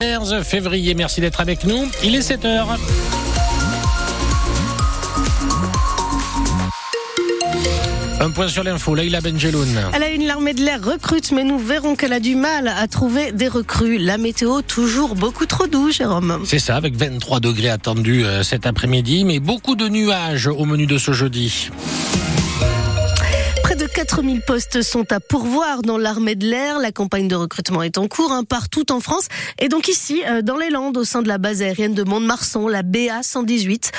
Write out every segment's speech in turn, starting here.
15 février, merci d'être avec nous. Il est 7 heures. Un point sur l'info, Laïla Benjeloun. Elle a une l'armée de l'air recrute, mais nous verrons qu'elle a du mal à trouver des recrues. La météo, toujours beaucoup trop doux, Jérôme. C'est ça, avec 23 degrés attendus euh, cet après-midi, mais beaucoup de nuages au menu de ce jeudi. Près de 4000 postes sont à pourvoir dans l'armée de l'air. La campagne de recrutement est en cours hein, partout en France. Et donc ici, euh, dans les Landes, au sein de la base aérienne de Mont-de-Marsan, la BA 118.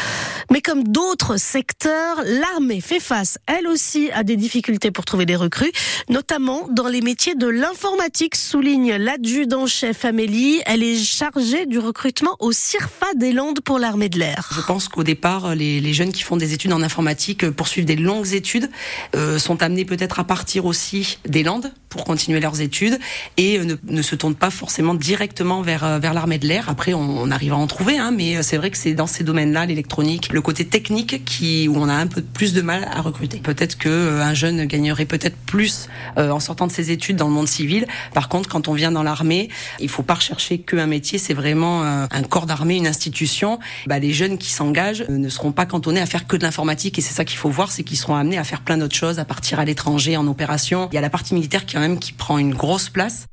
Mais comme d'autres secteurs, l'armée fait face, elle aussi, à des difficultés pour trouver des recrues, notamment dans les métiers de l'informatique, souligne l'adjudant-chef Amélie. Elle est chargée du recrutement au CIRFA des Landes pour l'armée de l'air. Je pense qu'au départ, les, les, jeunes qui font des études en informatique euh, poursuivent des longues études, euh, sont amenés peut-être à partir aussi des Landes pour continuer leurs études et euh, ne, ne, se tournent pas forcément directement vers, euh, vers l'armée de l'air. Après, on, on, arrive à en trouver, hein, mais c'est vrai que c'est dans ces domaines-là, l'électronique, le côté technique, qui où on a un peu plus de mal à recruter. Peut-être que euh, un jeune gagnerait peut-être plus euh, en sortant de ses études dans le monde civil. Par contre, quand on vient dans l'armée, il faut pas rechercher qu'un métier, c'est vraiment euh, un corps d'armée, une institution. Bah, les jeunes qui s'engagent ne seront pas cantonnés à faire que de l'informatique et c'est ça qu'il faut voir, c'est qu'ils seront amenés à faire plein d'autres choses, à partir à l'étranger en opération. Il y a la partie militaire quand même qui prend une grosse place.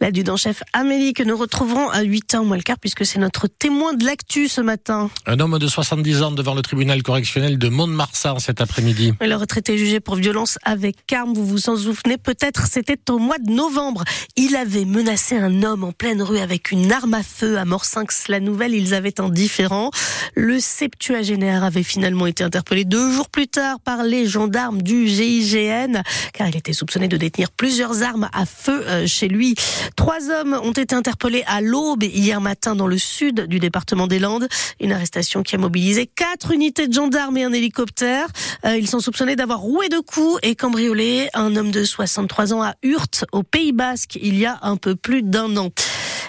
L'adjudant-chef Amélie que nous retrouverons à 8h moins le quart puisque c'est notre témoin de l'actu ce matin. Un homme de 70 ans devant le tribunal correctionnel de Mont-de-Marsan cet après-midi. Le retraité jugé pour violence avec arme, vous vous en souvenez peut-être, c'était au mois de novembre. Il avait menacé un homme en pleine rue avec une arme à feu à Morsinx. La nouvelle, ils avaient un différent. Le septuagénaire avait finalement été interpellé deux jours plus tard par les gendarmes du GIGN car il était soupçonné de détenir plusieurs armes à feu euh, chez lui. Trois hommes ont été interpellés à l'aube hier matin dans le sud du département des Landes. Une arrestation qui a mobilisé quatre unités de gendarmes et un hélicoptère. Euh, ils sont soupçonnés d'avoir roué de coups et cambriolé un homme de 63 ans à Hurt, au Pays Basque, il y a un peu plus d'un an.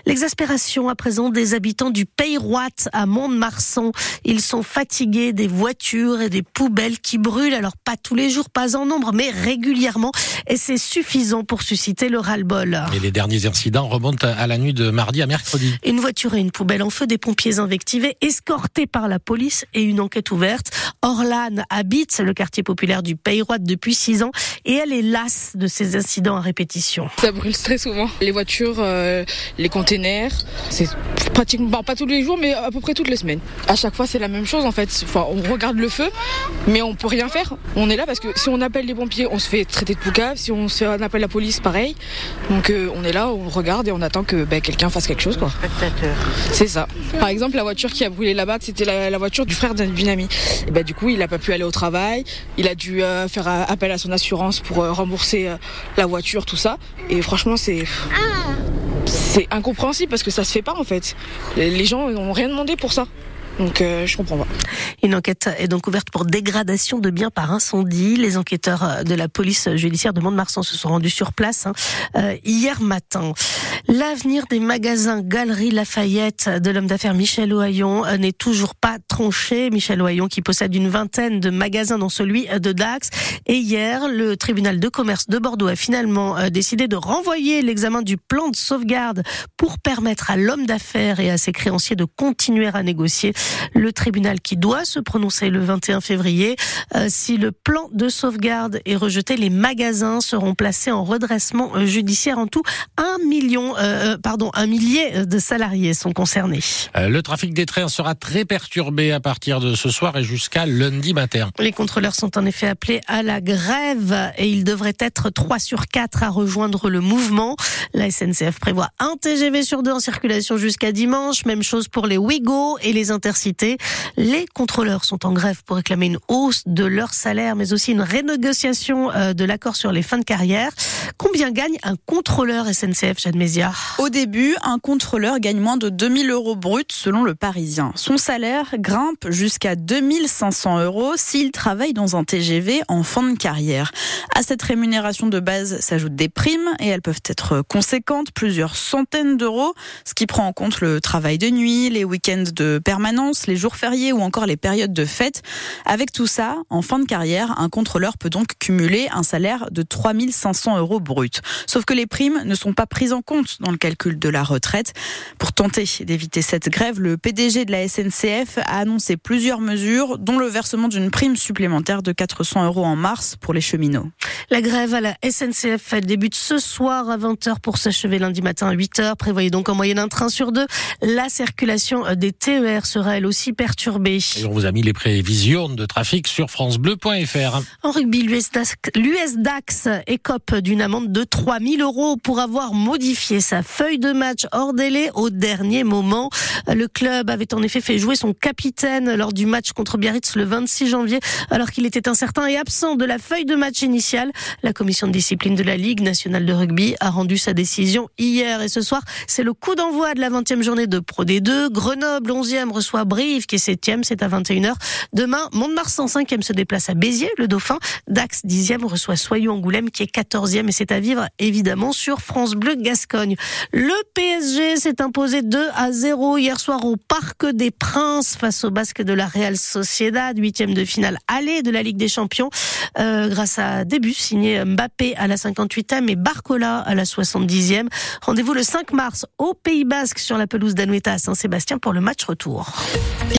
L'exaspération à présent des habitants du Pays Roi à Mont-de-Marsan. Ils sont fatigués des voitures et des poubelles qui brûlent. Alors pas tous les jours, pas en nombre, mais régulièrement. Et c'est suffisant pour susciter le ras-le-bol. Et les derniers incidents remontent à la nuit de mardi à mercredi. Une voiture et une poubelle en feu, des pompiers invectivés, escortés par la police et une enquête ouverte. Orlane habite le quartier populaire du Pays Roi depuis six ans et elle est lasse de ces incidents à répétition. Ça brûle très souvent. Les voitures, euh, les conteneurs c'est pratiquement pas tous les jours, mais à peu près toutes les semaines. À chaque fois, c'est la même chose en fait. Enfin, on regarde le feu, mais on peut rien faire. On est là parce que si on appelle les pompiers, on se fait traiter de poucave. Si on, se, on appelle la police, pareil. Donc euh, on est là, on regarde et on attend que ben, quelqu'un fasse quelque chose, quoi. C'est ça. Par exemple, la voiture qui a brûlé là-bas, c'était la, la, voiture du frère d'une amie. Et ben, du coup, il a pas pu aller au travail. Il a dû euh, faire appel à son assurance pour euh, rembourser la voiture, tout ça. Et franchement, c'est c'est incompréhensible parce que ça se fait pas en fait. Les gens n'ont rien demandé pour ça. Donc euh, je comprends pas. Une enquête est donc ouverte pour dégradation de biens par incendie. Les enquêteurs de la police judiciaire de Mont-de-Marsan se sont rendus sur place hein, euh, hier matin. L'avenir des magasins Galerie Lafayette de l'homme d'affaires Michel Ohaillon euh, n'est toujours pas tranché. Michel Ohaillon qui possède une vingtaine de magasins dont celui de Dax. Et hier, le tribunal de commerce de Bordeaux a finalement euh, décidé de renvoyer l'examen du plan de sauvegarde pour permettre à l'homme d'affaires et à ses créanciers de continuer à négocier. Le tribunal qui doit se prononcer le 21 février. Euh, si le plan de sauvegarde est rejeté, les magasins seront placés en redressement judiciaire. En tout, un million, euh, pardon, un millier de salariés sont concernés. Euh, le trafic des trains sera très perturbé à partir de ce soir et jusqu'à lundi matin. Les contrôleurs sont en effet appelés à la grève et ils devraient être 3 sur 4 à rejoindre le mouvement. La SNCF prévoit un TGV sur deux en circulation jusqu'à dimanche. Même chose pour les Ouigo et les Les contrôleurs sont en grève pour réclamer une hausse de leur salaire, mais aussi une renégociation euh, de l'accord sur les fins de carrière. Combien gagne un contrôleur SNCF, Jeanne Mézia Au début, un contrôleur gagne moins de 2000 euros bruts selon le Parisien. Son salaire grimpe jusqu'à 2500 euros s'il travaille dans un TGV en fin de carrière. À cette rémunération de base s'ajoutent des primes et elles peuvent être conséquentes, plusieurs centaines d'euros, ce qui prend en compte le travail de nuit, les week-ends de permanence les jours fériés ou encore les périodes de fête. Avec tout ça, en fin de carrière, un contrôleur peut donc cumuler un salaire de 3500 euros brut. Sauf que les primes ne sont pas prises en compte dans le calcul de la retraite. Pour tenter d'éviter cette grève, le PDG de la SNCF a annoncé plusieurs mesures, dont le versement d'une prime supplémentaire de 400 euros en mars pour les cheminots. La grève à la SNCF débute ce soir à 20h pour s'achever lundi matin à 8h. Prévoyez donc en moyenne un train sur deux. La circulation des TER sera elle aussi perturbée. Et on vous a mis les prévisions de trafic sur francebleu.fr. En rugby, l'US Dax écope d'une amende de 3000 euros pour avoir modifié sa feuille de match hors délai au dernier moment. Le club avait en effet fait jouer son capitaine lors du match contre Biarritz le 26 janvier alors qu'il était incertain et absent de la feuille de match initiale. La commission de discipline de la Ligue nationale de rugby a rendu sa décision hier et ce soir, c'est le coup d'envoi de la 20e journée de Pro D2. Grenoble 11e reçoit Brive qui est 7e, c'est à 21h. Demain, Mont-de-Marsan 5e se déplace à Béziers, le Dauphin. Dax 10e reçoit Soyou Angoulême qui est 14e et c'est à vivre évidemment sur France Bleu Gascogne. Le PSG s'est imposé 2 à 0 hier soir au Parc des Princes face au basque de la Real Sociedad, huitième de finale aller de la Ligue des Champions, euh, grâce à début signé Mbappé à la 58e et Barcola à la 70e. Rendez-vous le 5 mars au Pays Basque sur la pelouse d'Anoeta à Saint-Sébastien pour le match retour.